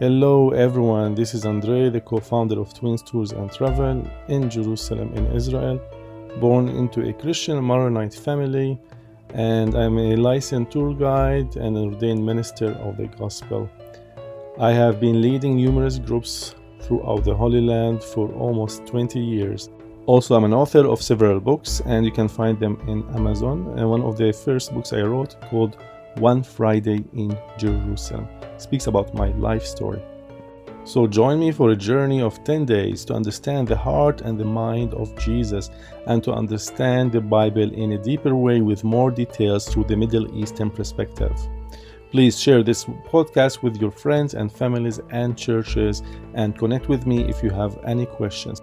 Hello everyone, this is Andre, the co-founder of Twins Tours and Travel in Jerusalem in Israel, born into a Christian Maronite family, and I'm a licensed tour guide and an ordained minister of the gospel. I have been leading numerous groups throughout the Holy Land for almost 20 years. Also, I'm an author of several books, and you can find them in Amazon. And one of the first books I wrote, called One Friday in Jerusalem speaks about my life story. So join me for a journey of 10 days to understand the heart and the mind of Jesus and to understand the Bible in a deeper way with more details through the Middle Eastern perspective. Please share this podcast with your friends and families and churches and connect with me if you have any questions.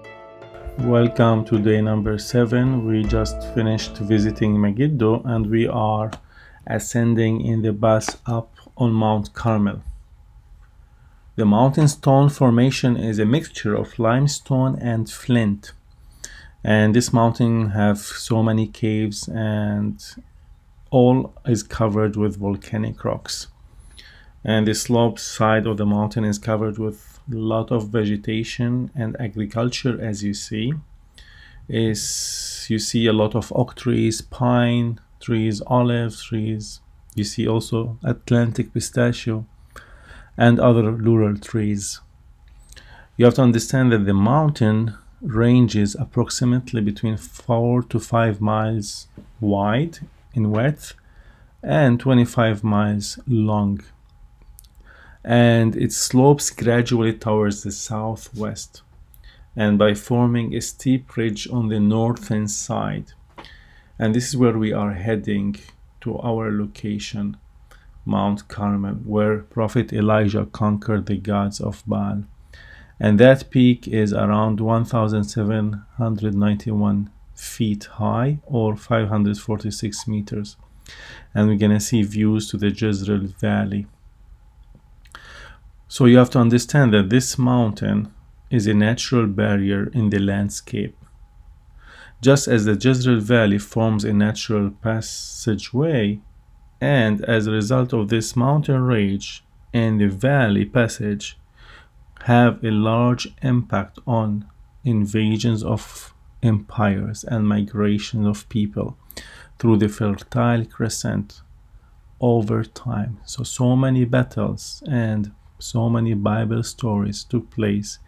Welcome to day number 7. We just finished visiting Megiddo and we are ascending in the bus up on Mount Carmel. The mountain stone formation is a mixture of limestone and flint. And this mountain have so many caves and all is covered with volcanic rocks. And the slope side of the mountain is covered with a lot of vegetation and agriculture as you see. Is you see a lot of oak trees, pine trees, olive trees. You see also Atlantic pistachio and other laurel trees. You have to understand that the mountain ranges approximately between 4 to 5 miles wide in width and 25 miles long. And it slopes gradually towards the southwest and by forming a steep ridge on the northern side. And this is where we are heading to our location. Mount Carmel, where Prophet Elijah conquered the gods of Baal. And that peak is around 1,791 feet high or 546 meters. And we're going to see views to the Jezreel Valley. So you have to understand that this mountain is a natural barrier in the landscape. Just as the Jezreel Valley forms a natural passageway and as a result of this mountain range and the valley passage have a large impact on invasions of empires and migration of people through the fertile crescent over time. So so many battles and so many bible stories took place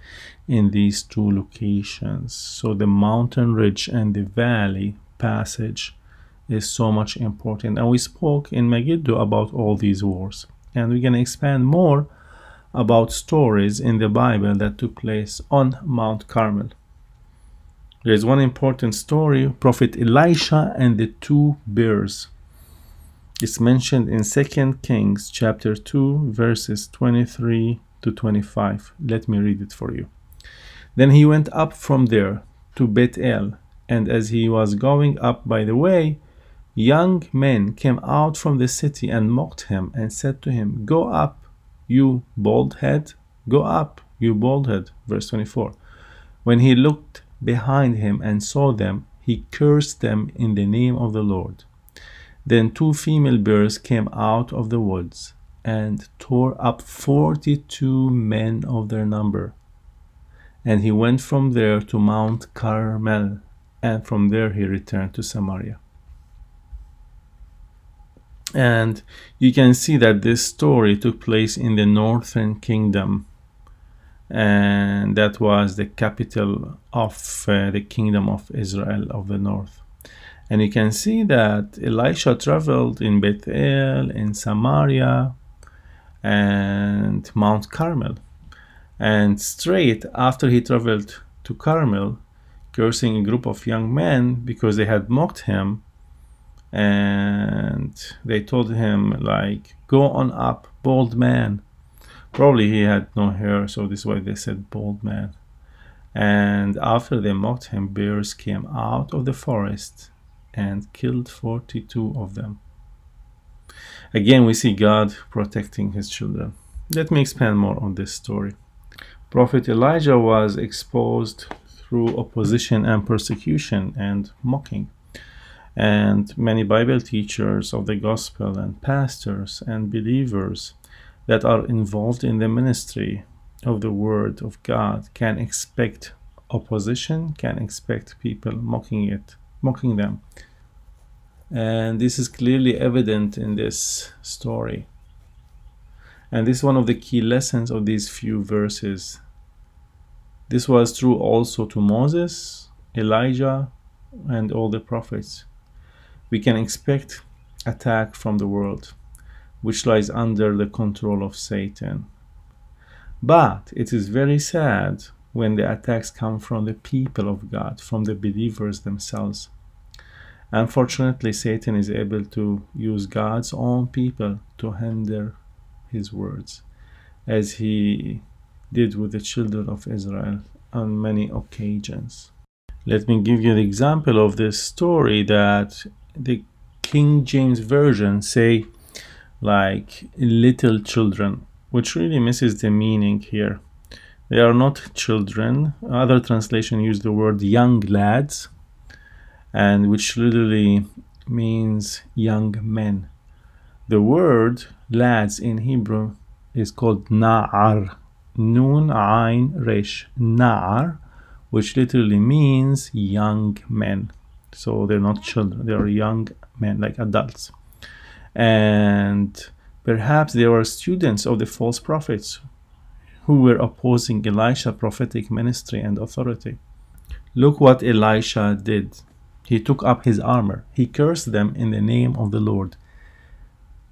in these two locations so the mountain ridge and the valley passage is so much important. And we spoke in Megiddo about all these wars. And we're going to expand more about stories in the Bible that took place on Mount Carmel. There's one important story Prophet Elisha and the two bears. It's mentioned in 2 Kings chapter 2, verses 23 to 25. Let me read it for you. Then he went up from there to Bethel, and as he was going up by the way, young men came out from the city and mocked him and said to him, Go up, you bald head, go up, you bald head. Verse 24. When he looked behind him and saw them, he cursed them in the name of the Lord. Then two female bears came out of the woods and tore up forty two men of their number. And he went from there to Mount Carmel, and from there he returned to Samaria and you can see that this story took place in the northern kingdom and that was the capital of uh, the kingdom of Israel of the north and you can see that Elisha traveled in Bethel in Samaria and Mount Carmel. And straight after he traveled to Carmel cursing a group of young men because they had mocked him and they told him like go on up bald man. Probably he had no hair so this is why they said bald man. And after they mocked him bears came out of the forest and killed 42 of them. Again we see god protecting his children. Let me expand more on this story. Prophet elijah was exposed through opposition and persecution and mocking. And many Bible teachers of the gospel and pastors and believers that are involved in the ministry of the Word of God can expect opposition, can expect people mocking it, mocking them. And this is clearly evident in this story. And this is one of the key lessons of these few verses. This was true also to Moses, Elijah, and all the prophets. We can expect attack from the world, which lies under the control of Satan. But it is very sad when the attacks come from the people of God, from the believers themselves. Unfortunately, Satan is able to use God's own people to hinder his words, as he did with the children of Israel on many occasions. Let me give you the example of this story that the King James Version say like little children, which really misses the meaning here. They are not children. Other translation use the word young lads, and which literally means young men. The word lads in Hebrew is called na'ar, nun ain resh, na'ar, which literally means young men. So they're not children, they are young men, like adults. And perhaps they were students of the false prophets who were opposing Elisha's prophetic ministry and authority. Look what Elisha did. He took up his armor. He cursed them in the name of the Lord.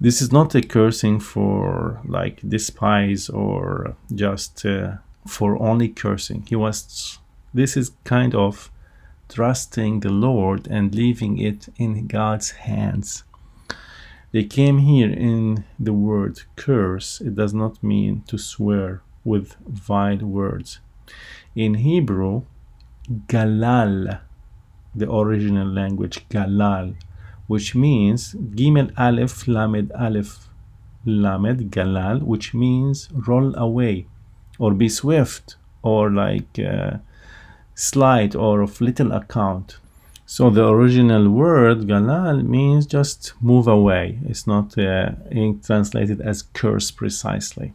This is not a cursing for like despise or just uh, for only cursing. He was. This is kind of trusting the Lord and leaving it in God's hands. They came here in the word curse. It does not mean to swear with vile words. In Hebrew, galal, the original language, galal, which means gimel aleph lamed aleph lamed galal, which means roll away or be swift or like uh, slight or of little account. So the original word galal means just move away. It's not uh, translated as curse precisely.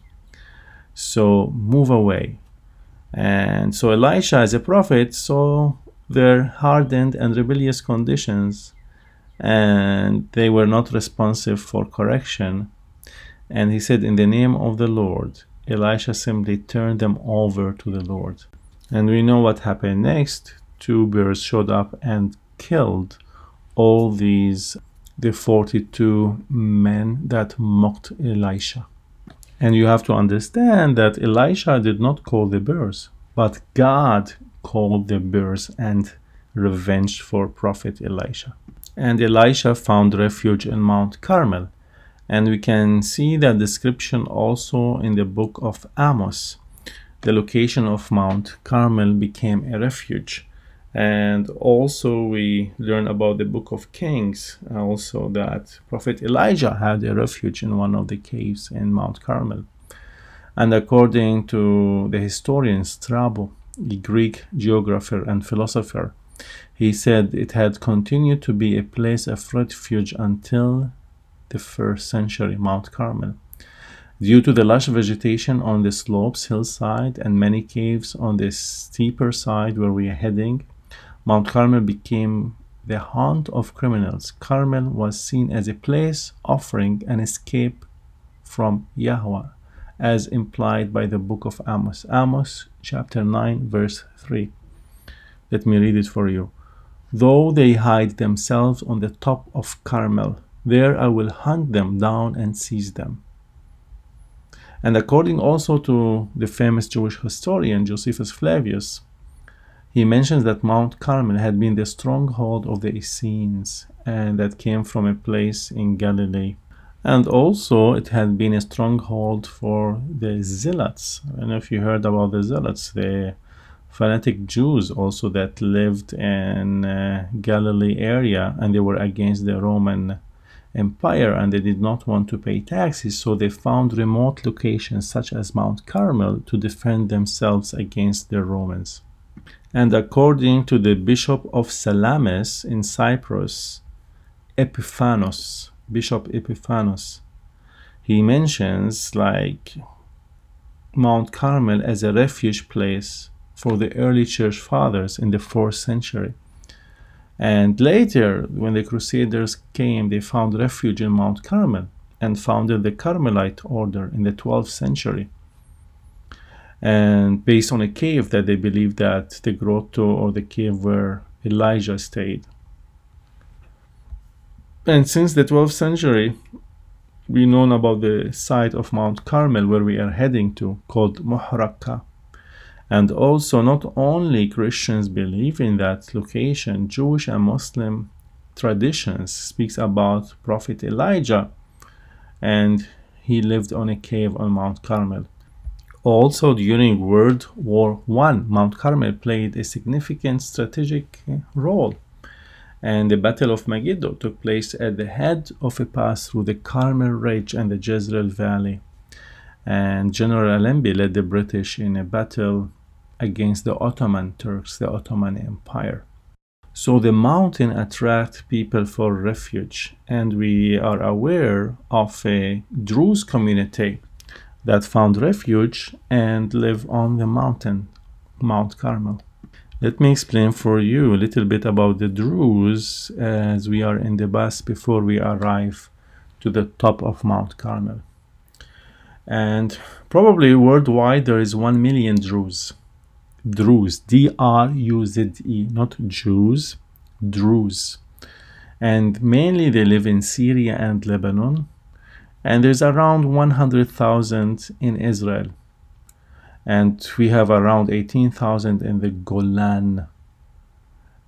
So move away. And so Elisha, as a prophet, saw their hardened and rebellious conditions, and they were not responsive for correction. And he said, In the name of the Lord, Elisha simply turned them over to the Lord. And we know what happened next. Two bears showed up and killed all these the 42 men that mocked Elisha. And you have to understand that Elisha did not call the bears, but God called the bears and revenged for prophet Elisha. And Elisha found refuge in Mount Carmel. And we can see that description also in the book of Amos. The location of Mount Carmel became a refuge and also we learn about the book of kings uh, also that prophet elijah had a refuge in one of the caves in mount carmel. And according to the historian strabo the greek geographer and philosopher he said it had continued to be a place of refuge until the first century mount carmel. Due to the lush vegetation on the slopes hillside and many caves on the steeper side where we are heading Mount Carmel became the haunt of criminals. Carmel was seen as a place offering an escape from Yahweh, as implied by the book of Amos. Amos chapter 9, verse 3. Let me read it for you. Though they hide themselves on the top of Carmel, there I will hunt them down and seize them. And according also to the famous Jewish historian Josephus Flavius, he mentions that Mount Carmel had been the stronghold of the Essenes and that came from a place in Galilee. And also, it had been a stronghold for the Zealots. I don't know if you heard about the Zealots, the fanatic Jews also that lived in uh, Galilee area and they were against the Roman Empire and they did not want to pay taxes, so they found remote locations such as Mount Carmel to defend themselves against the Romans. And according to the bishop of Salamis in Cyprus, Epiphanos, Bishop Epiphanos, he mentions like Mount Carmel as a refuge place for the early church fathers in the 4th century. And later, when the Crusaders came, they found refuge in Mount Carmel and founded the Carmelite order in the 12th century. And based on a cave that they believe that the grotto or the cave where Elijah stayed. And since the 12th century, we know about the site of Mount Carmel where we are heading to, called Muhraqqa. And also, not only Christians believe in that location, Jewish and Muslim traditions speaks about Prophet Elijah, and he lived on a cave on Mount Carmel. Also, during World War I, Mount Carmel played a significant strategic role and the Battle of Megiddo took place at the head of a pass through the Carmel Ridge and the Jezreel Valley. And General Allenby led the British in a battle against the Ottoman Turks, the Ottoman Empire. So the mountain attract people for refuge, and we are aware of a Druze community that found refuge and live on the mountain, Mount Carmel. Let me explain for you a little bit about the Druze as we are in the bus before we arrive to the top of Mount Carmel. And probably worldwide there is 1 million Druze. Druze, D R U Z E, not Jews, Druze. And mainly they live in Syria and Lebanon. And there's around 100,000 in Israel and we have around 18,000 in the Golan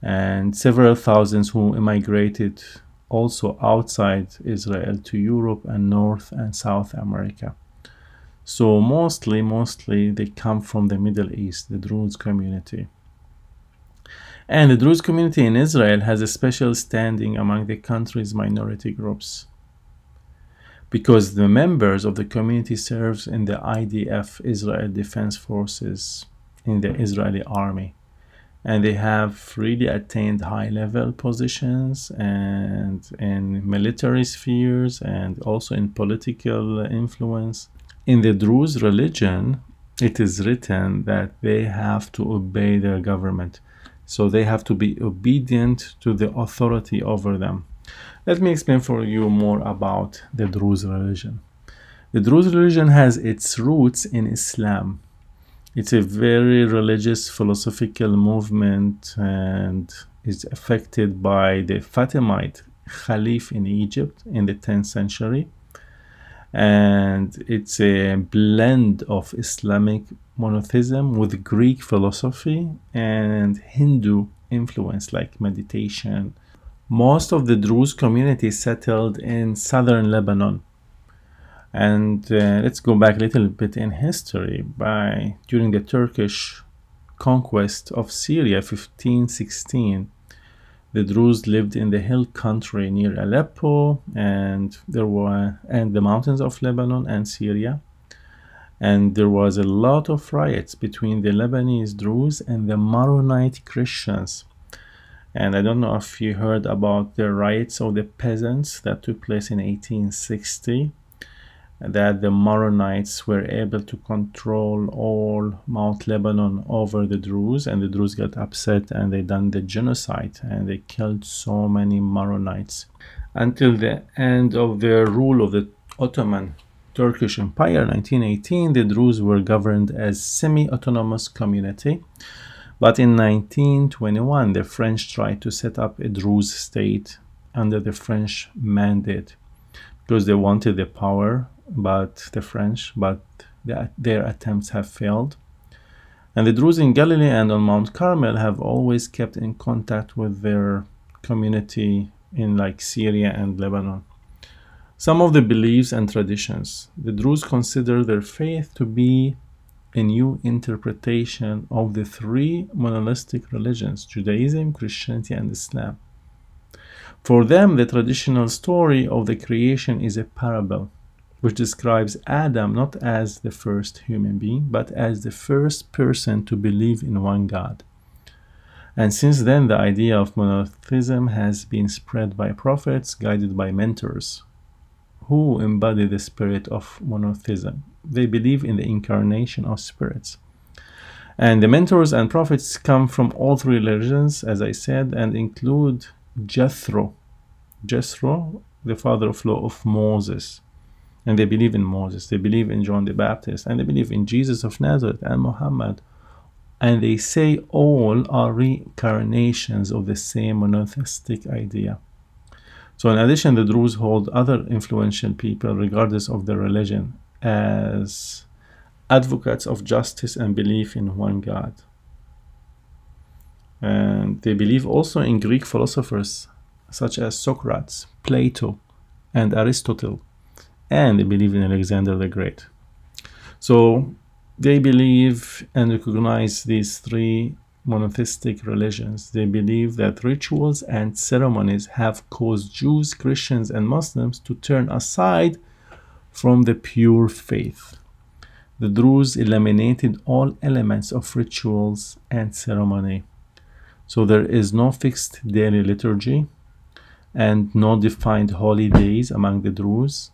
and several thousands who immigrated also outside Israel to Europe and North and South America. So mostly, mostly they come from the Middle East, the Druze community. And the Druze community in Israel has a special standing among the country's minority groups because the members of the community serves in the IDF Israel Defense Forces in the Israeli army. And they have really attained high level positions and in military spheres and also in political influence. In the Druze religion it is written that they have to obey their government. So they have to be obedient to the authority over them let me explain for you more about the Druze religion. The Druze religion has its roots in Islam. It's a very religious philosophical movement and is affected by the Fatimite Caliph in Egypt in the 10th century. And it's a blend of Islamic monotheism with Greek philosophy and Hindu influence like meditation most of the Druze community settled in southern Lebanon. And uh, let's go back a little bit in history. By during the Turkish conquest of Syria, 1516, the Druze lived in the hill country near Aleppo, and there were and the mountains of Lebanon and Syria. And there was a lot of riots between the Lebanese Druze and the Maronite Christians and I don't know if you heard about the riots of the peasants that took place in 1860 that the Maronites were able to control all Mount Lebanon over the Druze, and the Druze got upset and they done the genocide and they killed so many Maronites. Until the end of the rule of the Ottoman Turkish Empire, 1918, the Druze were governed as semi-autonomous community but in 1921, the French tried to set up a Druze state under the French mandate because they wanted the power, but the French, but the, their attempts have failed. And the Druze in Galilee and on Mount Carmel have always kept in contact with their community in like Syria and Lebanon. Some of the beliefs and traditions. The Druze consider their faith to be a new interpretation of the three monolithic religions Judaism, Christianity, and Islam. For them, the traditional story of the creation is a parable which describes Adam not as the first human being, but as the first person to believe in one God. And since then, the idea of monotheism has been spread by prophets guided by mentors who embody the spirit of monotheism. They believe in the incarnation of spirits. And the mentors and prophets come from all three religions, as I said, and include Jethro. Jethro, the father of law of Moses. And they believe in Moses, they believe in John the Baptist, and they believe in Jesus of Nazareth and Muhammad. And they say all are reincarnations of the same monotheistic idea. So, in addition, the Druze hold other influential people, regardless of their religion, as advocates of justice and belief in one God. And they believe also in Greek philosophers such as Socrates, Plato, and Aristotle, and they believe in Alexander the Great. So they believe and recognize these three monotheistic religions. They believe that rituals and ceremonies have caused Jews, Christians, and Muslims to turn aside from the pure faith. The Druze eliminated all elements of rituals and ceremony. So there is no fixed daily liturgy and no defined holy days among the Druze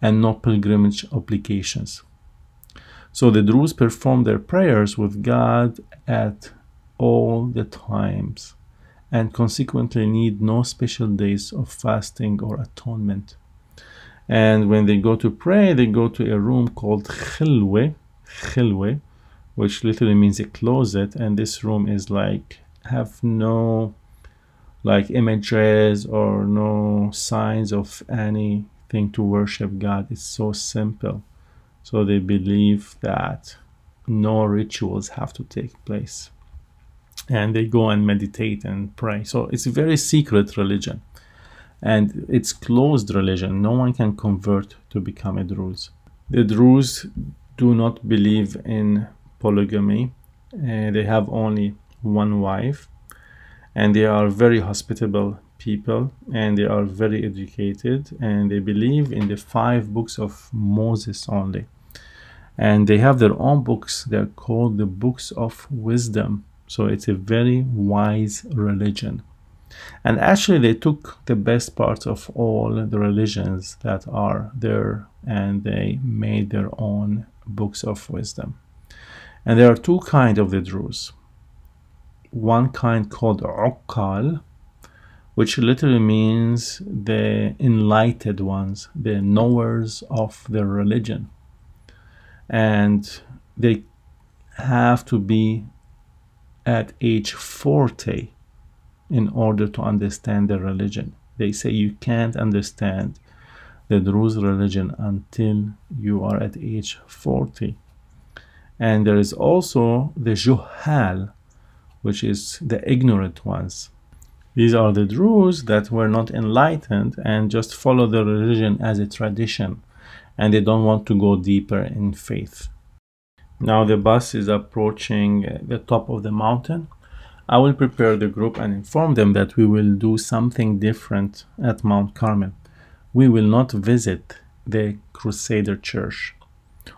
and no pilgrimage obligations. So the Druze perform their prayers with God at all the times and consequently need no special days of fasting or atonement. And when they go to pray, they go to a room called khilwe, khilwe, which literally means a closet. And this room is like have no like images or no signs of anything to worship God. It's so simple. So they believe that no rituals have to take place. And they go and meditate and pray. So it's a very secret religion. And it's closed religion. No one can convert to become a Druze. The Druze do not believe in polygamy. Uh, they have only one wife. And they are very hospitable people and they are very educated and they believe in the five books of Moses only and they have their own books. They're called the books of wisdom. So it's a very wise religion. And actually they took the best parts of all the religions that are there and they made their own books of wisdom. And there are two kinds of the druze. One kind called Uqqal, which literally means the enlightened ones, the knowers of the religion and they have to be at age 40 in order to understand the religion. They say you can't understand the Druze religion until you are at age 40. And there is also the Juhal, which is the ignorant ones. These are the Druze that were not enlightened and just follow the religion as a tradition and they don't want to go deeper in faith. Now the bus is approaching the top of the mountain. I will prepare the group and inform them that we will do something different at Mount Carmel. We will not visit the Crusader Church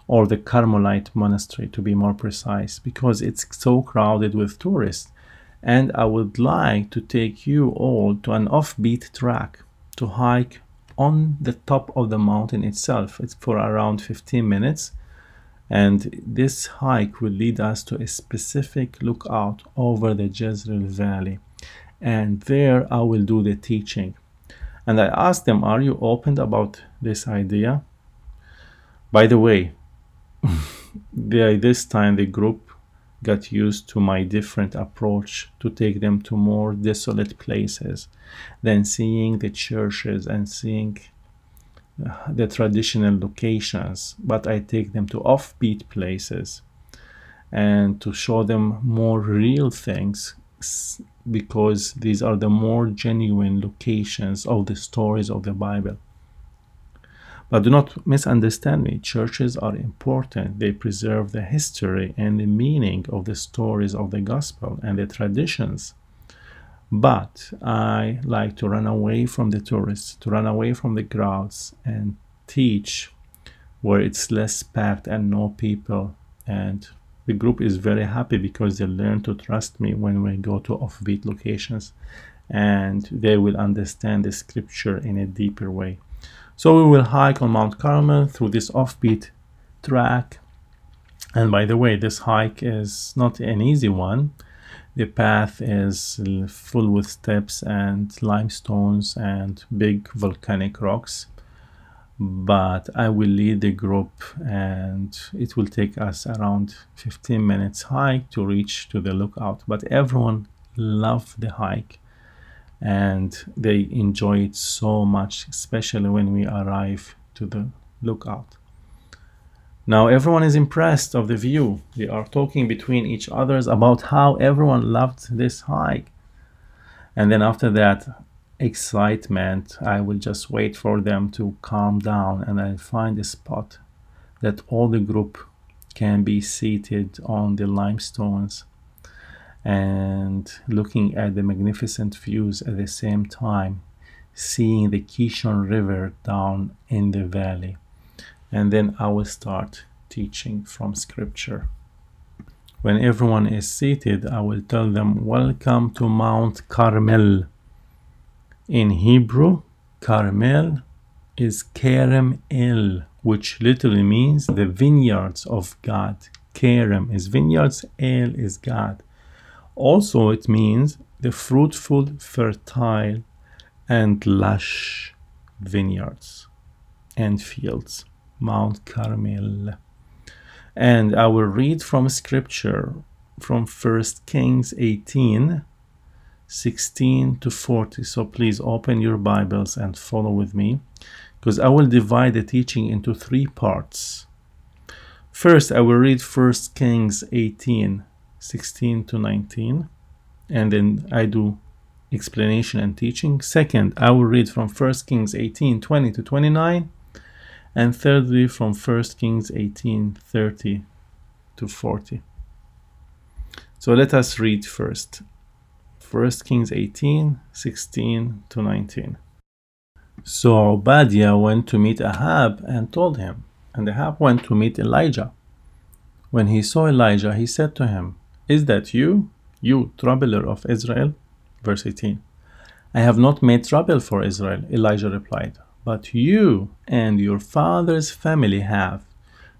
or the Carmelite Monastery to be more precise because it's so crowded with tourists. And I would like to take you all to an offbeat track to hike on the top of the mountain itself. It's for around 15 minutes. And this hike will lead us to a specific lookout over the Jezreel Valley. And there I will do the teaching. And I asked them, Are you open about this idea? By the way, by this time the group got used to my different approach to take them to more desolate places than seeing the churches and seeing uh, the traditional locations, but I take them to offbeat places and to show them more real things because these are the more genuine locations of the stories of the Bible. But do not misunderstand me. Churches are important. They preserve the history and the meaning of the stories of the gospel and the traditions. But I like to run away from the tourists, to run away from the crowds and teach where it's less packed and no people. And the group is very happy because they learn to trust me when we go to offbeat locations and they will understand the scripture in a deeper way. So we will hike on Mount Carmel through this offbeat track. And by the way, this hike is not an easy one. The path is full with steps and limestones and big volcanic rocks. But I will lead the group and it will take us around 15 minutes hike to reach to the lookout. But everyone loved the hike and they enjoy it so much, especially when we arrive to the lookout. Now everyone is impressed of the view. They are talking between each others about how everyone loved this hike. And then after that excitement, I will just wait for them to calm down and I'll find a spot that all the group can be seated on the limestones and looking at the magnificent views at the same time, seeing the Kishon River down in the valley. And then I will start teaching from scripture. When everyone is seated, I will tell them, Welcome to Mount Carmel. In Hebrew, Carmel is Kerem El, which literally means the vineyards of God. Kerem is vineyards, El is God. Also, it means the fruitful, fertile, and lush vineyards and fields, Mount Carmel. And I will read from scripture from 1 Kings 18 16 to 40. So please open your Bibles and follow with me because I will divide the teaching into three parts. First, I will read 1 Kings 18 16 to 19 and then I do explanation and teaching. Second, I will read from 1 Kings 18 20 to 29 and thirdly from 1 Kings 18 30 to 40. So let us read first 1 Kings 18 16 to 19. So Obadiah went to meet Ahab and told him, and Ahab went to meet Elijah. When he saw Elijah, he said to him, is that you, you troubler of Israel? Verse 18. I have not made trouble for Israel, Elijah replied, but you and your father's family have.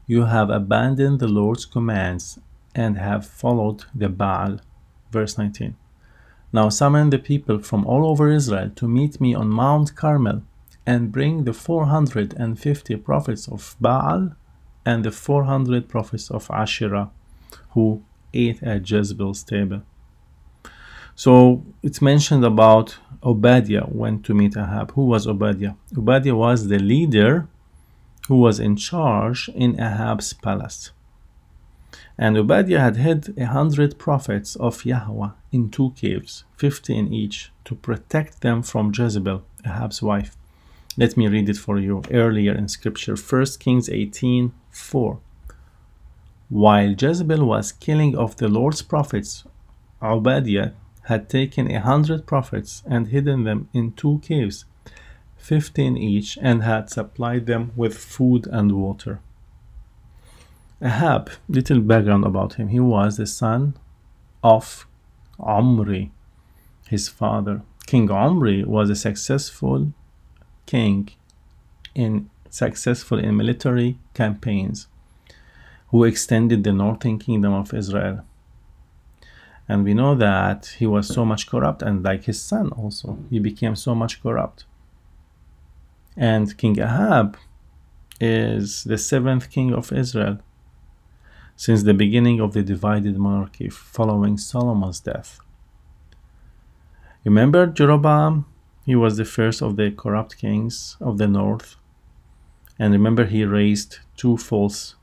You have abandoned the Lord's commands and have followed the Baal. Verse 19. Now summon the people from all over Israel to meet me on Mount Carmel and bring the 450 prophets of Baal and the 400 prophets of Asherah who at Jezebel's table. So it's mentioned about Obadiah went to meet Ahab. Who was Obadiah? Obadiah was the leader who was in charge in Ahab's palace. And Obadiah had hid a hundred prophets of Yahweh in two caves, fifty in each, to protect them from Jezebel, Ahab's wife. Let me read it for you earlier in scripture, 1 Kings 18 4. While Jezebel was killing of the Lord's prophets, Obadiah had taken a hundred prophets and hidden them in two caves, fifteen each, and had supplied them with food and water. Ahab, little background about him, he was the son of Omri, his father. King Omri was a successful king in successful in military campaigns who extended the northern kingdom of Israel. And we know that he was so much corrupt, and like his son also, he became so much corrupt. And King Ahab is the seventh king of Israel since the beginning of the divided monarchy following Solomon's death. Remember Jeroboam? He was the first of the corrupt kings of the north. And remember, he raised two false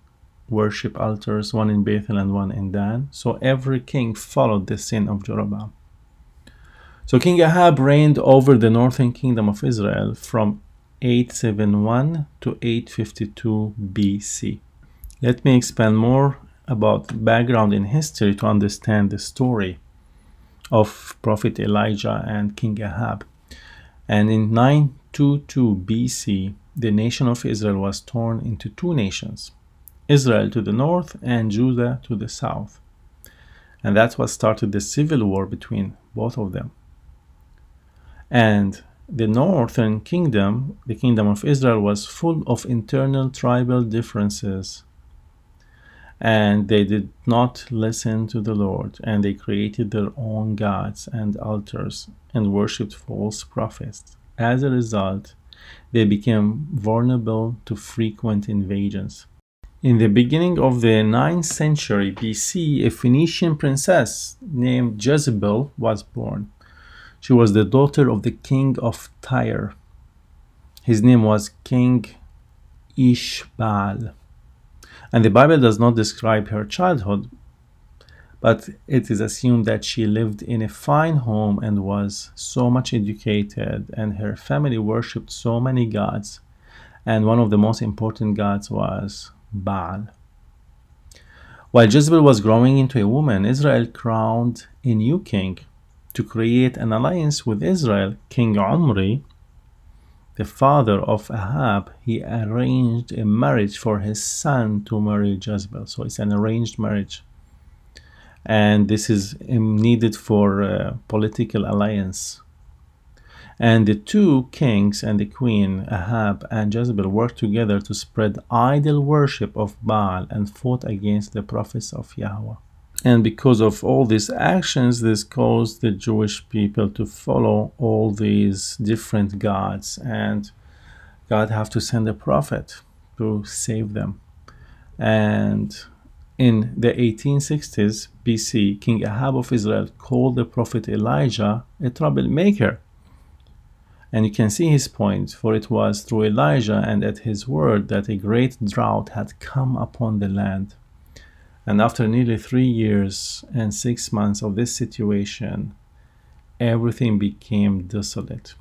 worship altars, one in Bethel and one in Dan. So every king followed the sin of Jeroboam. So King Ahab reigned over the northern kingdom of Israel from 871 to 852 BC. Let me expand more about background in history to understand the story of Prophet Elijah and King Ahab. And in 922 BC, the nation of Israel was torn into two nations Israel to the north and Judah to the south. And that's what started the civil war between both of them. And the northern kingdom, the kingdom of Israel, was full of internal tribal differences. And they did not listen to the Lord, and they created their own gods and altars and worshipped false prophets. As a result, they became vulnerable to frequent invasions. In the beginning of the 9th century BC, a Phoenician princess named Jezebel was born. She was the daughter of the king of Tyre. His name was King Ishbal. And the Bible does not describe her childhood, but it is assumed that she lived in a fine home and was so much educated, and her family worshipped so many gods. And one of the most important gods was Baal. While Jezebel was growing into a woman, Israel crowned a new king to create an alliance with Israel, King Omri, the father of Ahab, he arranged a marriage for his son to marry Jezebel. So it's an arranged marriage. And this is needed for uh, political alliance. And the two kings and the queen, Ahab and Jezebel, worked together to spread idol worship of Baal and fought against the prophets of Yahweh. And because of all these actions, this caused the Jewish people to follow all these different gods, and God have to send a prophet to save them. And in the 1860s BC, King Ahab of Israel called the prophet Elijah a troublemaker. And you can see his point, for it was through Elijah and at his word that a great drought had come upon the land. And after nearly three years and six months of this situation, everything became desolate.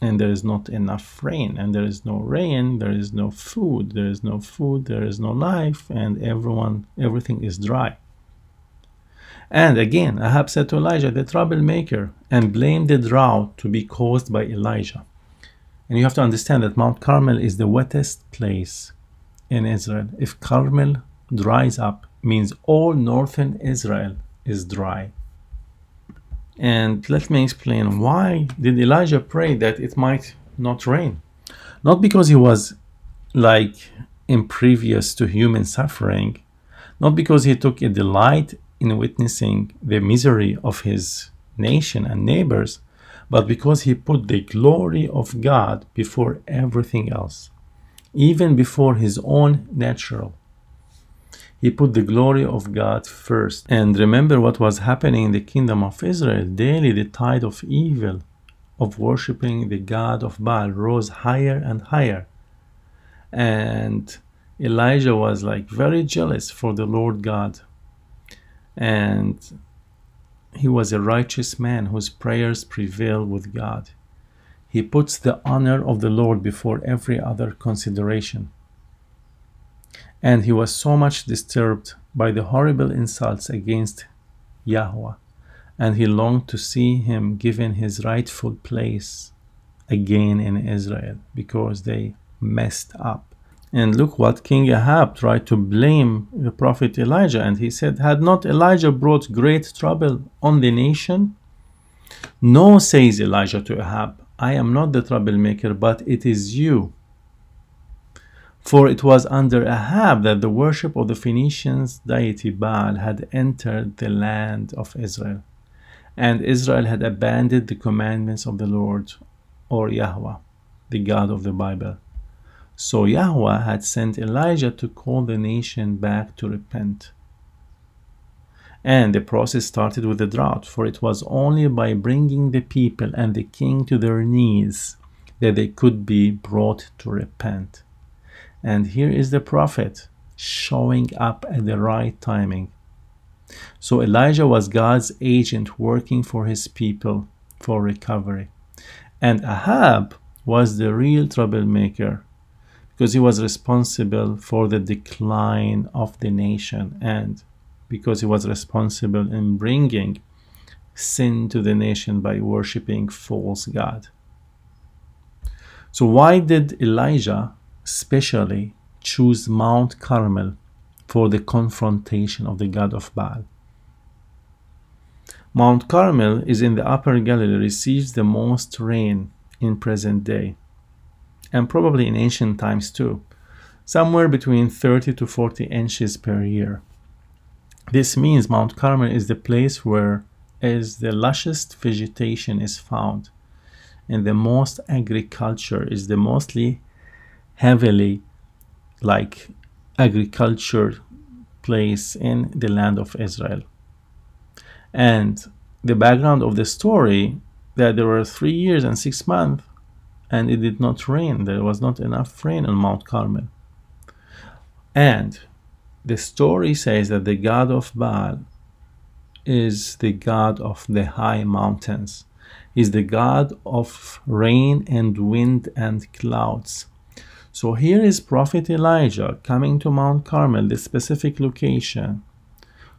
And there is not enough rain, and there is no rain, there is no food, there is no food, there is no life, and everyone, everything is dry. And again, Ahab said to Elijah, the troublemaker, and blamed the drought to be caused by Elijah. And you have to understand that Mount Carmel is the wettest place in Israel. If Carmel dries up, means all northern Israel is dry. And let me explain why did Elijah pray that it might not rain? Not because he was like impervious to human suffering, not because he took a delight in witnessing the misery of his nation and neighbors, but because he put the glory of God before everything else, even before his own natural he put the glory of God first. And remember what was happening in the kingdom of Israel. Daily, the tide of evil, of worshiping the God of Baal, rose higher and higher. And Elijah was like very jealous for the Lord God. And he was a righteous man whose prayers prevail with God. He puts the honor of the Lord before every other consideration and he was so much disturbed by the horrible insults against Yahweh, and he longed to see him given his rightful place again in Israel because they messed up. And look what King Ahab tried to blame the prophet Elijah, and he said, Had not Elijah brought great trouble on the nation? No, says Elijah to Ahab, I am not the troublemaker, but it is you for it was under Ahab that the worship of the Phoenicians' deity Baal had entered the land of Israel, and Israel had abandoned the commandments of the Lord, or Yahweh, the God of the Bible. So Yahweh had sent Elijah to call the nation back to repent. And the process started with the drought, for it was only by bringing the people and the king to their knees that they could be brought to repent. And here is the prophet showing up at the right timing. So Elijah was God's agent working for his people for recovery. And Ahab was the real troublemaker because he was responsible for the decline of the nation and because he was responsible in bringing sin to the nation by worshiping false god. So why did Elijah specially choose Mount Carmel for the confrontation of the god of Baal. Mount Carmel is in the upper Galilee, receives the most rain in present day, and probably in ancient times too, somewhere between 30 to 40 inches per year. This means Mount Carmel is the place where is the lushest vegetation is found and the most agriculture is the mostly heavily like agriculture place in the land of Israel. And the background of the story that there were three years and six months and it did not rain. There was not enough rain on Mount Carmel. And the story says that the god of Baal is the god of the high mountains, is the god of rain and wind and clouds. So here is Prophet Elijah coming to Mount Carmel, the specific location,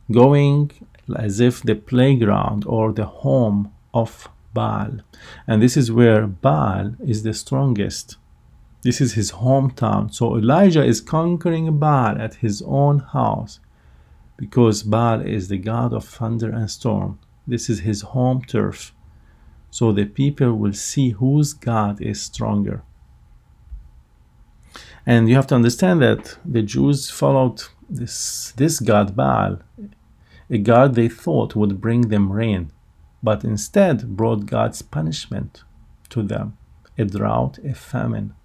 going as if the playground or the home of Baal. And this is where Baal is the strongest. This is his hometown. So Elijah is conquering Baal at his own house because Baal is the god of thunder and storm. This is his home turf. So the people will see whose God is stronger. And you have to understand that the Jews followed this, this god Baal, a god they thought would bring them rain, but instead brought God's punishment to them a drought, a famine.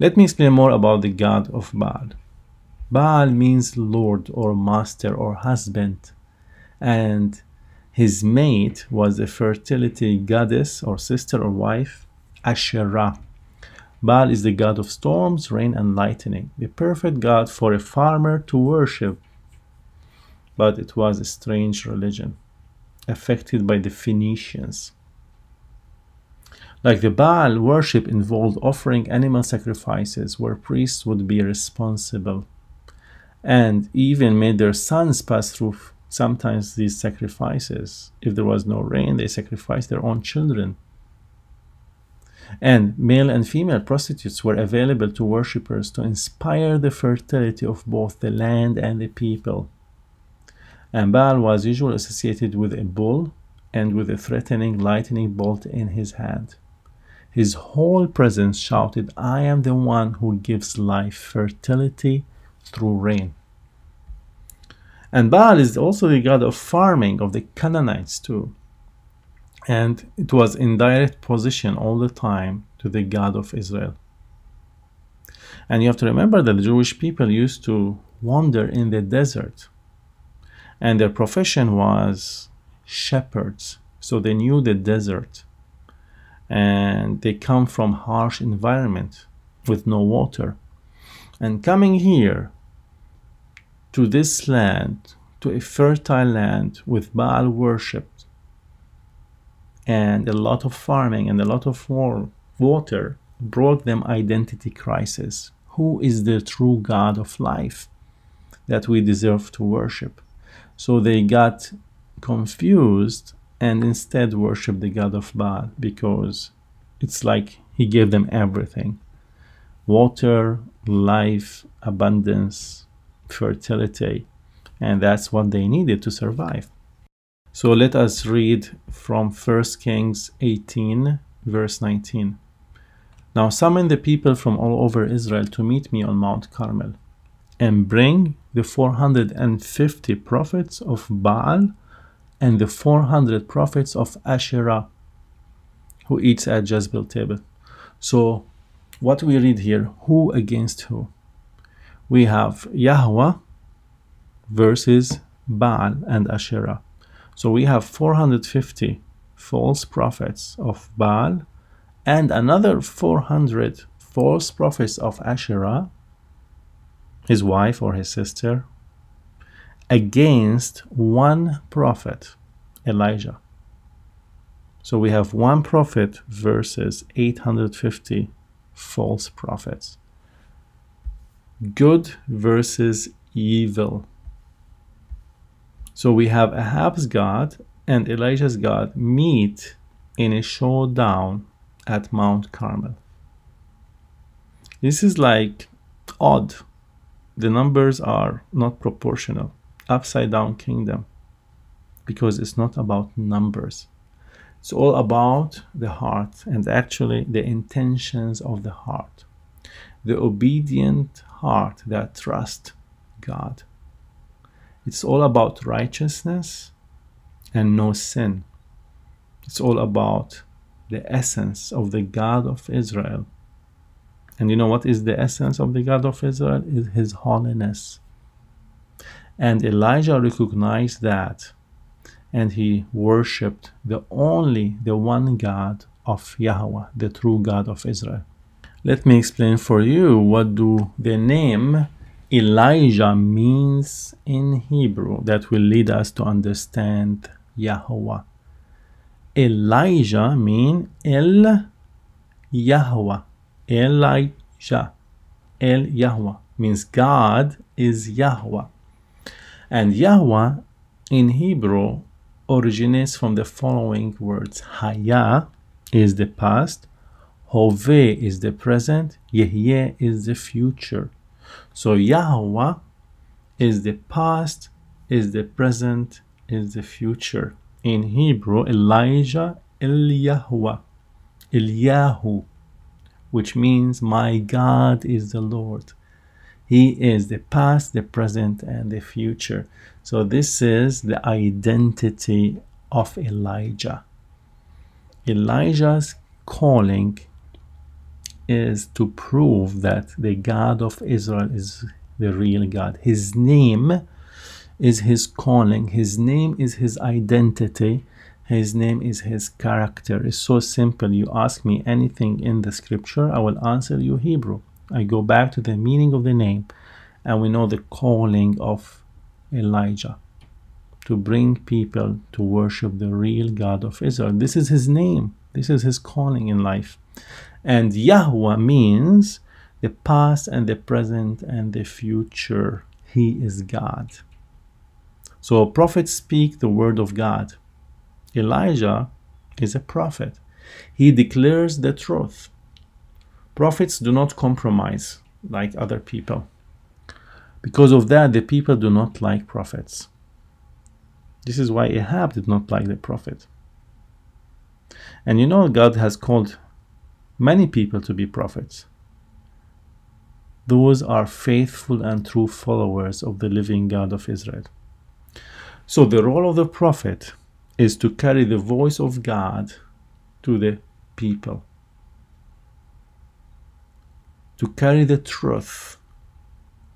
Let me explain more about the god of Baal. Baal means lord or master or husband, and his mate was a fertility goddess or sister or wife, Asherah. Baal is the god of storms, rain, and lightning, the perfect god for a farmer to worship. But it was a strange religion, affected by the Phoenicians. Like the Baal worship involved offering animal sacrifices where priests would be responsible and even made their sons pass through sometimes these sacrifices. If there was no rain, they sacrificed their own children. And male and female prostitutes were available to worshippers to inspire the fertility of both the land and the people. And Baal was usually associated with a bull and with a threatening lightning bolt in his hand. His whole presence shouted, I am the one who gives life, fertility, through rain. And Baal is also the god of farming of the Canaanites too. And it was in direct position all the time to the God of Israel. And you have to remember that the Jewish people used to wander in the desert. And their profession was shepherds. So they knew the desert. And they come from harsh environment with no water. And coming here to this land, to a fertile land with Baal worship and a lot of farming and a lot of water, brought them identity crisis. Who is the true God of life that we deserve to worship? So they got confused and instead worshiped the God of Baal because it's like he gave them everything water, life, abundance, fertility, and that's what they needed to survive. So let us read from 1 Kings 18, verse 19. Now summon the people from all over Israel to meet me on Mount Carmel, and bring the 450 prophets of Baal and the 400 prophets of Asherah who eats at Jezebel table. So what we read here, who against who? We have Yahweh versus Baal and Asherah. So we have 450 false prophets of Baal and another 400 false prophets of Asherah, his wife or his sister, against one prophet, Elijah. So we have one prophet versus 850 false prophets. Good versus evil. So we have Ahab's God and Elijah's God meet in a showdown at Mount Carmel. This is like odd. The numbers are not proportional. Upside down kingdom. Because it's not about numbers It's all about the heart and actually the intentions of the heart. The obedient heart that trusts God. It's all about righteousness and no sin. It's all about the essence of the God of Israel. And you know what is the essence of the God of Israel? Is his holiness. And Elijah recognized that and he worshipped the only, the one God of Yahweh, the true God of Israel. Let me explain for you what do the name Elijah means in Hebrew that will lead us to understand Yahweh. Elijah mean El Yahweh. Elijah. El Yahweh means God is Yahweh. And Yahweh in Hebrew originates from the following words Haya is the past, Hove is the present, Yehyeh is the future. So Yahweh is the past, is the present, is the future. In Hebrew, Elijah El Yahweh. Eliyahu, Eliyahu, which means my God is the Lord. He is the past, the present, and the future. So, this is the identity of Elijah. Elijah's calling is to prove that the God of Israel is the real God. His name is his calling, his name is his identity, his name is his character. It's so simple. You ask me anything in the scripture, I will answer you Hebrew. I go back to the meaning of the name, and we know the calling of Elijah to bring people to worship the real God of Israel. This is his name, this is his calling in life. And Yahweh means the past and the present and the future. He is God. So prophets speak the word of God. Elijah is a prophet. He declares the truth. Prophets do not compromise like other people. Because of that, the people do not like prophets. This is why Ahab did not like the prophet. And you know, God has called many people to be prophets. Those are faithful and true followers of the living God of Israel. So, the role of the prophet is to carry the voice of God to the people to carry the truth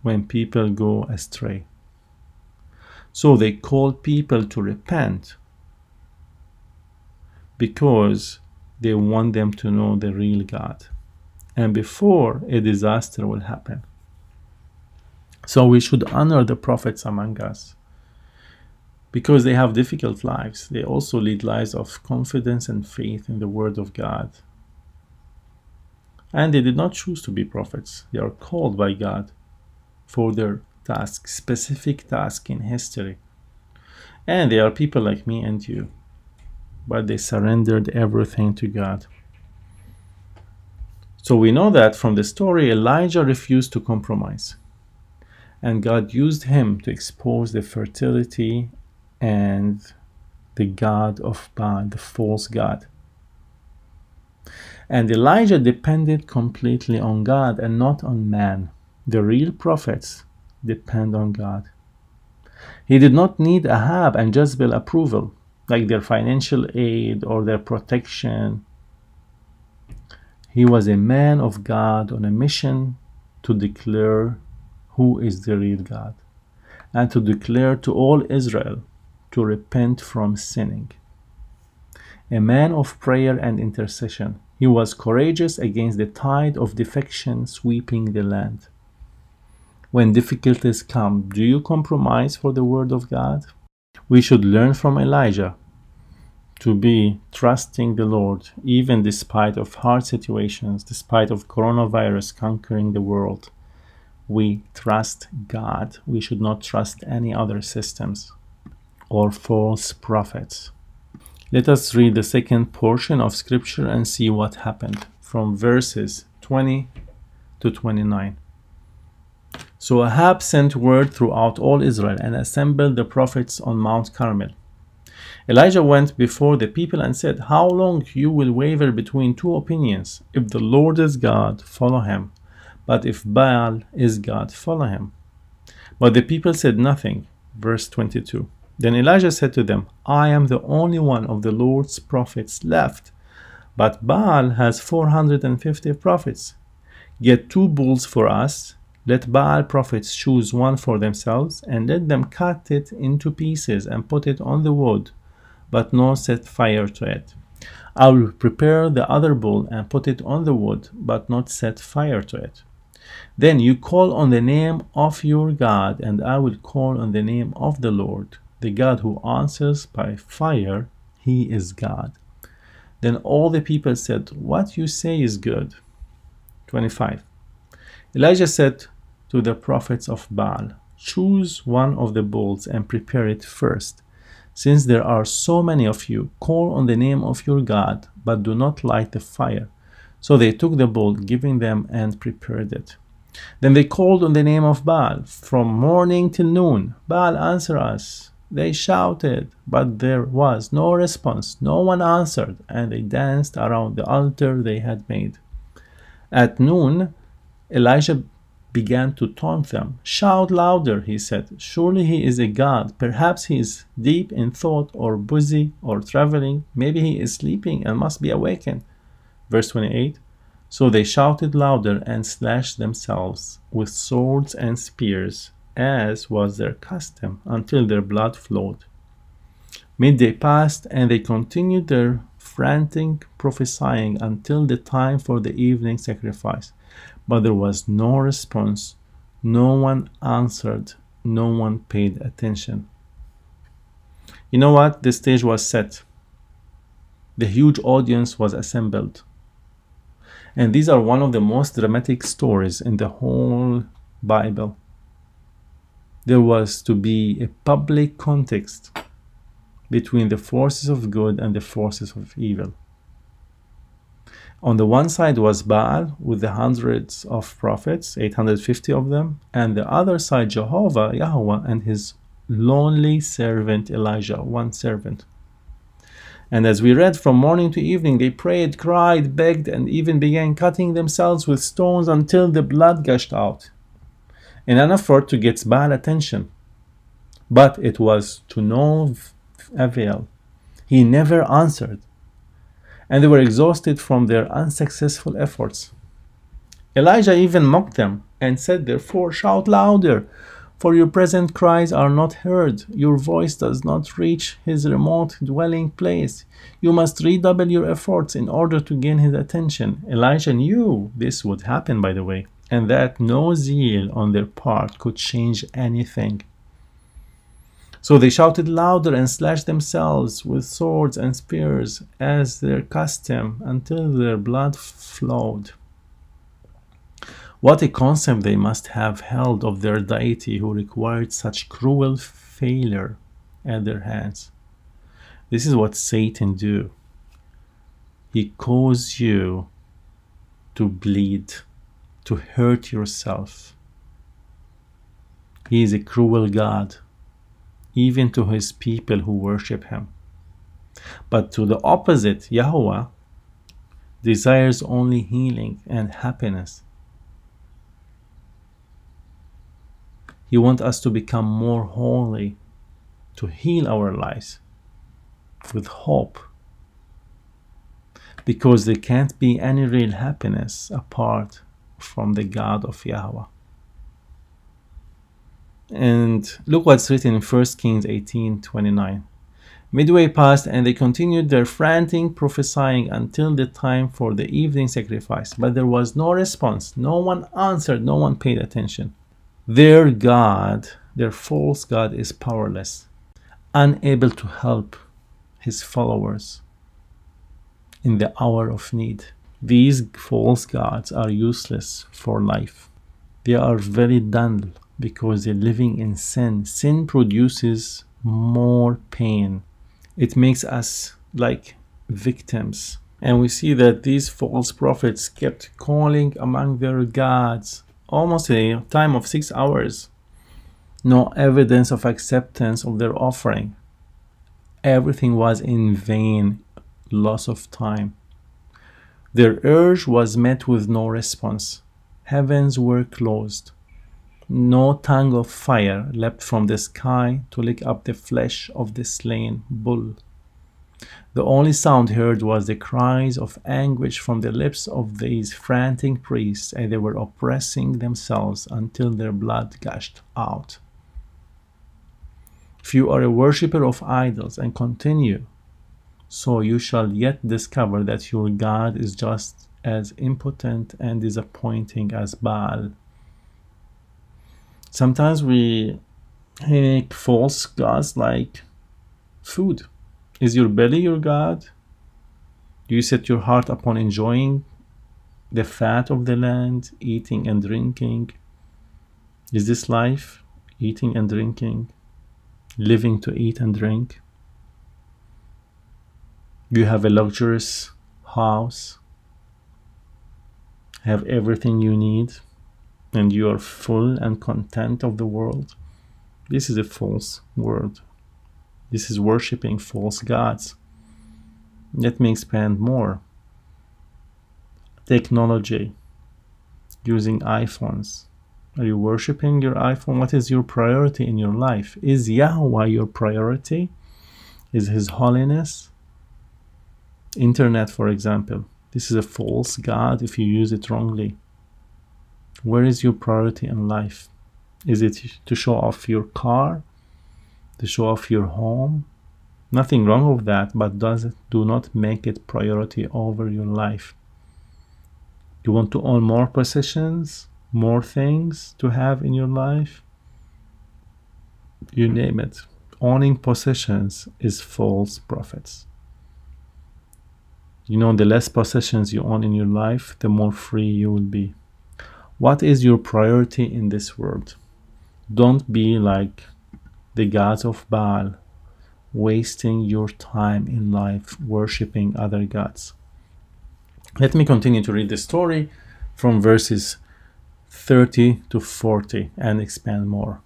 when people go astray. So they call people to repent because they want them to know the real God and before a disaster will happen. So we should honor the prophets among us because they have difficult lives. They also lead lives of confidence and faith in the Word of God and they did not choose to be prophets. They are called by God for their task, specific task in history. And they are people like me and you. But they surrendered everything to God. So we know that from the story, Elijah refused to compromise. And God used him to expose the fertility and the God of Baal, the false God. And Elijah depended completely on God and not on man. The real prophets depend on God. He did not need Ahab and Jezebel approval, like their financial aid or their protection. He was a man of God on a mission to declare who is the real God and to declare to all Israel to repent from sinning. A man of prayer and intercession he was courageous against the tide of defection sweeping the land. When difficulties come, do you compromise for the word of God? We should learn from Elijah to be trusting the Lord even despite of hard situations, despite of coronavirus conquering the world. We trust God. We should not trust any other systems or false prophets. Let us read the second portion of scripture and see what happened from verses 20 to 29. So Ahab sent word throughout all Israel and assembled the prophets on Mount Carmel. Elijah went before the people and said, How long you will waver between two opinions? If the Lord is God, follow him. But if Baal is God, follow him. But the people said nothing. Verse 22. Then Elijah said to them, I am the only one of the Lord's prophets left, but Baal has 450 prophets. Get two bulls for us. Let Baal prophets choose one for themselves, and let them cut it into pieces and put it on the wood, but not set fire to it. I will prepare the other bull and put it on the wood, but not set fire to it. Then you call on the name of your God, and I will call on the name of the Lord the God who answers by fire, he is God. Then all the people said, What you say is good. 25. Elijah said to the prophets of Baal, Choose one of the bulls and prepare it first. Since there are so many of you, call on the name of your God, but do not light the fire. So they took the bull, giving them, and prepared it. Then they called on the name of Baal from morning till noon. Baal, answer us. They shouted, but there was no response. No one answered, and they danced around the altar they had made. At noon, Elijah began to taunt them. Shout louder, he said. Surely he is a god. Perhaps he is deep in thought, or busy, or traveling. Maybe he is sleeping and must be awakened. Verse 28 So they shouted louder and slashed themselves with swords and spears as was their custom, until their blood flowed. Midday passed, and they continued their frantic prophesying until the time for the evening sacrifice. But there was no response, no one answered, no one paid attention. You know what? The stage was set. The huge audience was assembled. And these are one of the most dramatic stories in the whole Bible there was to be a public context between the forces of good and the forces of evil. On the one side was Baal with the hundreds of prophets, 850 of them, and the other side Jehovah, Yahweh, and his lonely servant Elijah, one servant. And as we read from morning to evening, they prayed, cried, begged, and even began cutting themselves with stones until the blood gushed out in an effort to get Baal attention. But it was to no avail. He never answered, and they were exhausted from their unsuccessful efforts. Elijah even mocked them and said, Therefore, shout louder, for your present cries are not heard. Your voice does not reach his remote dwelling place. You must redouble your efforts in order to gain his attention. Elijah knew this would happen, by the way and that no zeal on their part could change anything. So they shouted louder and slashed themselves with swords and spears as their custom until their blood flowed. What a concept they must have held of their deity who required such cruel failure at their hands. This is what Satan do. He cause you to bleed to hurt yourself. He is a cruel God, even to his people who worship him. But to the opposite, Yahweh desires only healing and happiness. He wants us to become more holy, to heal our lives with hope. Because there can't be any real happiness apart from the God of Yahweh. And look what's written in 1 Kings 18 29. Midway passed, and they continued their frantic prophesying until the time for the evening sacrifice. But there was no response. No one answered. No one paid attention. Their God, their false God, is powerless, unable to help his followers in the hour of need. These false gods are useless for life. They are very dull because they're living in sin. Sin produces more pain. It makes us like victims. And we see that these false prophets kept calling among their gods almost a time of six hours. No evidence of acceptance of their offering. Everything was in vain, loss of time. Their urge was met with no response. Heavens were closed. No tongue of fire leapt from the sky to lick up the flesh of the slain bull. The only sound heard was the cries of anguish from the lips of these frantic priests as they were oppressing themselves until their blood gushed out. If you are a worshipper of idols and continue, so you shall yet discover that your God is just as impotent and disappointing as Baal. Sometimes we make false gods like food. Is your belly your God? Do you set your heart upon enjoying the fat of the land, eating and drinking? Is this life, eating and drinking, living to eat and drink? You have a luxurious house, have everything you need and you are full and content of the world. This is a false world. This is worshipping false gods. Let me expand more. Technology, using iPhones. Are you worshiping your iPhone? What is your priority in your life? Is Yahweh your priority? Is His holiness? Internet, for example. This is a false God if you use it wrongly. Where is your priority in life? Is it to show off your car? To show off your home? Nothing wrong with that, but does it, do not make it priority over your life. You want to own more possessions, more things to have in your life? You name it. Owning possessions is false prophets. You know, the less possessions you own in your life, the more free you will be. What is your priority in this world? Don't be like the gods of Baal, wasting your time in life worshiping other gods. Let me continue to read the story from verses 30 to 40 and expand more.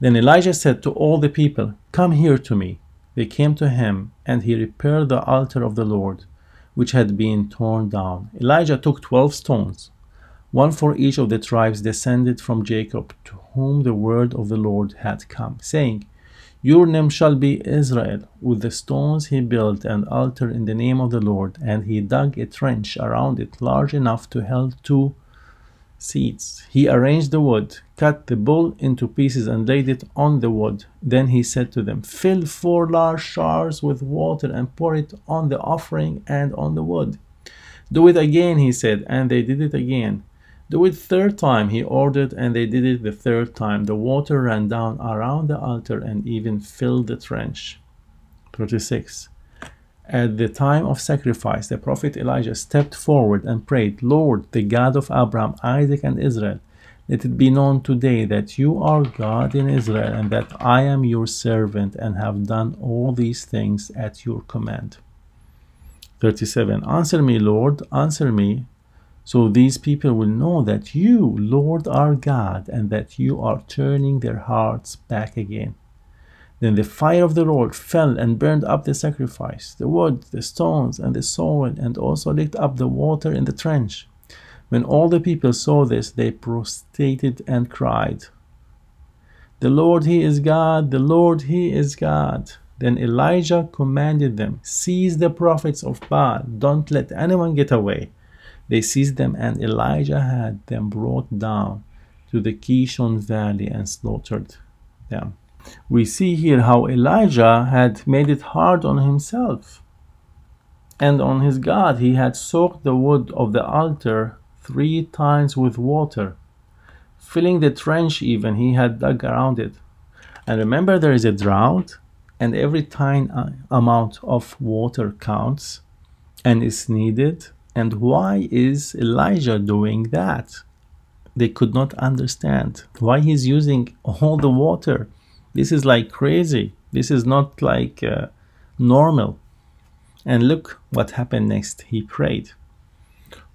Then Elijah said to all the people, Come here to me. They came to him, and he repaired the altar of the Lord, which had been torn down. Elijah took twelve stones one for each of the tribes descended from Jacob, to whom the word of the Lord had come, saying, Your name shall be Israel. With the stones he built an altar in the name of the Lord, and he dug a trench around it large enough to hold two seats. He arranged the wood, cut the bull into pieces, and laid it on the wood. Then he said to them, Fill four large jars with water and pour it on the offering and on the wood. Do it again, he said, and they did it again. Do it third time, he ordered, and they did it the third time. The water ran down around the altar and even filled the trench. 36. At the time of sacrifice, the prophet Elijah stepped forward and prayed, Lord, the God of Abraham, Isaac, and Israel, let it be known today that you are God in Israel, and that I am your servant and have done all these things at your command. 37. Answer me, Lord, answer me, so these people will know that you, Lord, are God, and that you are turning their hearts back again. Then the fire of the Lord fell and burned up the sacrifice, the wood, the stones, and the soil, and also licked up the water in the trench. When all the people saw this, they prostrated and cried, The Lord, He is God, the Lord, He is God. Then Elijah commanded them, Seize the prophets of Baal, don't let anyone get away. They seized them, and Elijah had them brought down to the Kishon valley and slaughtered them. We see here how Elijah had made it hard on himself and on his God. He had soaked the wood of the altar three times with water, filling the trench even he had dug around it. And remember, there is a drought, and every tiny amount of water counts and is needed and why is Elijah doing that? They could not understand why he's using all the water. This is like crazy. This is not like uh, normal. And look what happened next. He prayed.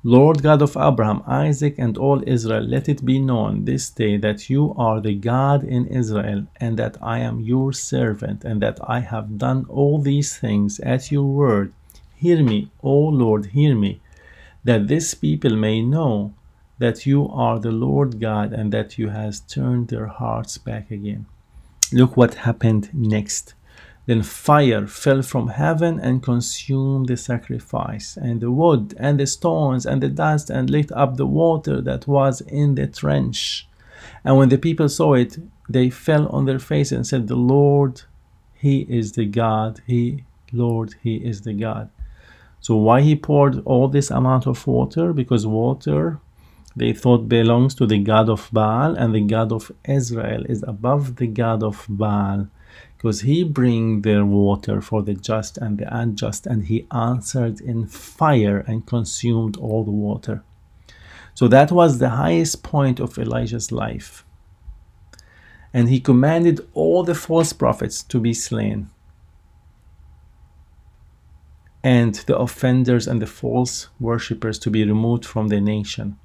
Lord God of Abraham, Isaac, and all Israel, let it be known this day that you are the God in Israel, and that I am your servant, and that I have done all these things at your word. Hear me, O Lord, hear me, that this people may know that you are the Lord God, and that you has turned their hearts back again. Look what happened next. Then fire fell from heaven and consumed the sacrifice, and the wood, and the stones, and the dust, and lit up the water that was in the trench. And when the people saw it, they fell on their face and said, The Lord, He is the God. He, Lord, He is the God. So why He poured all this amount of water? Because water they thought belongs to the god of Baal, and the god of Israel is above the god of Baal, because he bring their water for the just and the unjust, and he answered in fire and consumed all the water. So that was the highest point of Elijah's life. And he commanded all the false prophets to be slain. And the offenders and the false worshippers to be removed from the nation.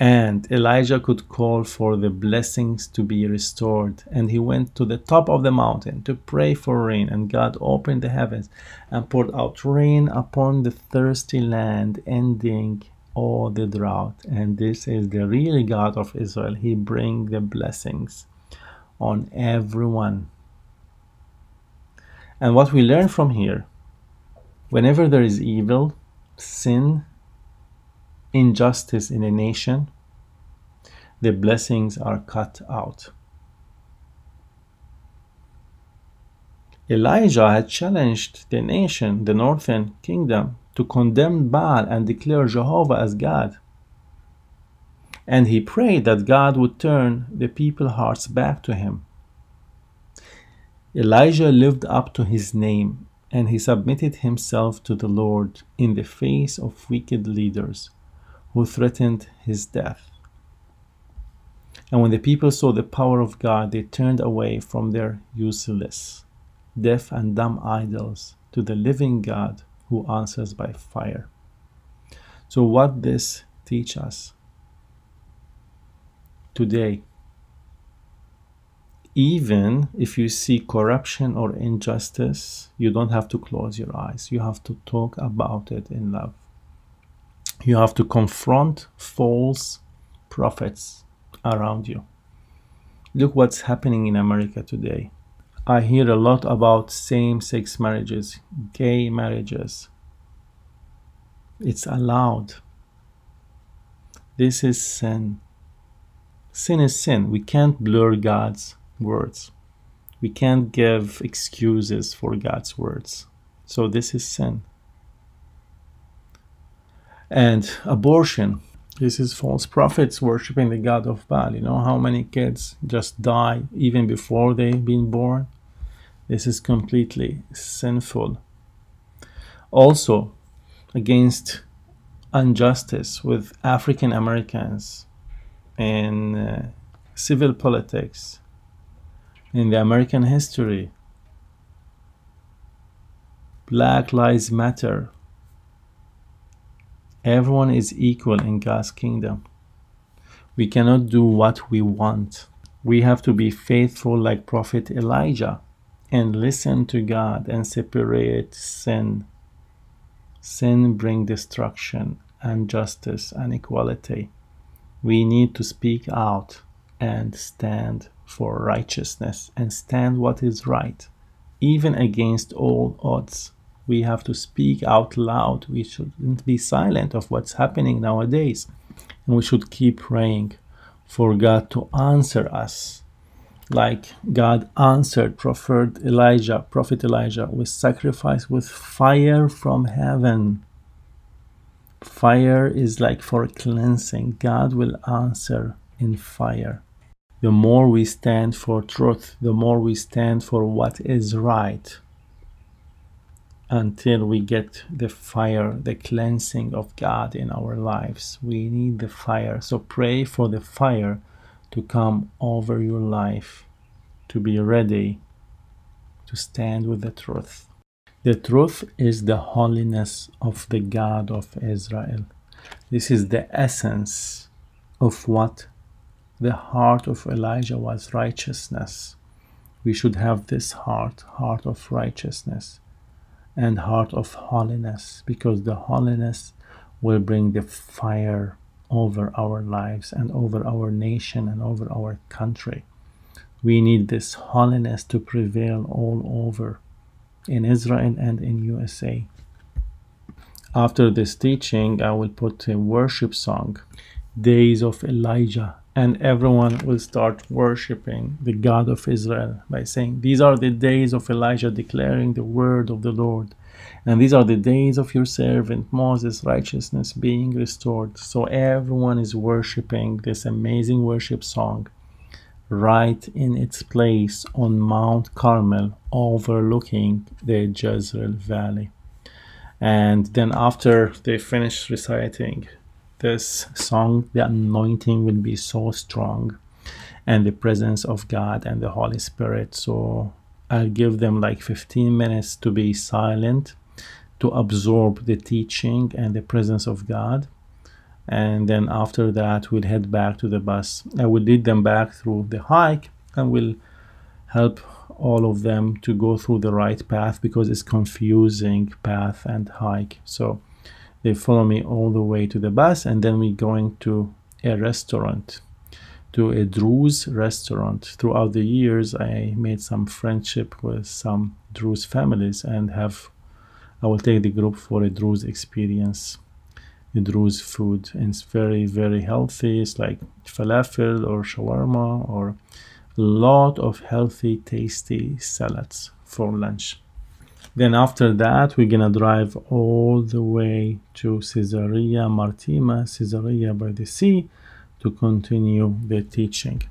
And Elijah could call for the blessings to be restored. And he went to the top of the mountain to pray for rain. And God opened the heavens and poured out rain upon the thirsty land, ending all the drought. And this is the real God of Israel. He bring the blessings on everyone. And what we learn from here, whenever there is evil, sin, injustice in a nation, the blessings are cut out. Elijah had challenged the nation, the northern kingdom, to condemn Baal and declare Jehovah as God. And he prayed that God would turn the people's hearts back to him. Elijah lived up to his name and he submitted himself to the Lord in the face of wicked leaders who threatened his death. And when the people saw the power of God, they turned away from their useless, deaf, and dumb idols to the living God who answers by fire. So, what this teach us today? Even if you see corruption or injustice, you don't have to close your eyes. You have to talk about it in love. You have to confront false prophets around you. Look what's happening in America today. I hear a lot about same sex marriages, gay marriages. It's allowed. This is sin. Sin is sin. We can't blur God's words. We can't give excuses for God's words. So this is sin. And abortion, this is false prophets worshiping the god of Baal. You know how many kids just die even before they've been born? This is completely sinful. Also, against injustice with African Americans in uh, civil politics, in the American history. Black Lives Matter Everyone is equal in God's kingdom. We cannot do what we want. We have to be faithful like Prophet Elijah and listen to God and separate sin. Sin bring destruction and justice and equality. We need to speak out and stand for righteousness and stand what is right, even against all odds we have to speak out loud. We shouldn't be silent of what's happening nowadays. And we should keep praying for God to answer us. Like God answered Prophet Elijah, Prophet Elijah, with sacrifice with fire from heaven. Fire is like for cleansing. God will answer in fire. The more we stand for truth, the more we stand for what is right, until we get the fire, the cleansing of God in our lives. We need the fire. So pray for the fire to come over your life, to be ready to stand with the truth. The truth is the holiness of the God of Israel. This is the essence of what the heart of Elijah was righteousness. We should have this heart, heart of righteousness and heart of holiness, because the holiness will bring the fire over our lives and over our nation and over our country. We need this holiness to prevail all over in Israel and in USA. After this teaching, I will put a worship song, Days of Elijah, and everyone will start worshiping the God of Israel by saying, These are the days of Elijah declaring the word of the Lord. And these are the days of your servant Moses' righteousness being restored. So everyone is worshiping this amazing worship song right in its place on Mount Carmel, overlooking the Jezreel Valley. And then, after they finish reciting this song, the anointing will be so strong and the presence of God and the Holy Spirit. So, I'll give them like 15 minutes to be silent, to absorb the teaching and the presence of God. And then after that we'll head back to the bus. I will lead them back through the hike and we'll help all of them to go through the right path because it's confusing path and hike. So they follow me all the way to the bus and then we're going to a restaurant to a Druze restaurant. Throughout the years, I made some friendship with some Druze families and have I will take the group for a Druze experience. Druze food and it's very very healthy it's like falafel or shawarma or a lot of healthy tasty salads for lunch then after that we're gonna drive all the way to Caesarea Maritima Caesarea by the sea to continue the teaching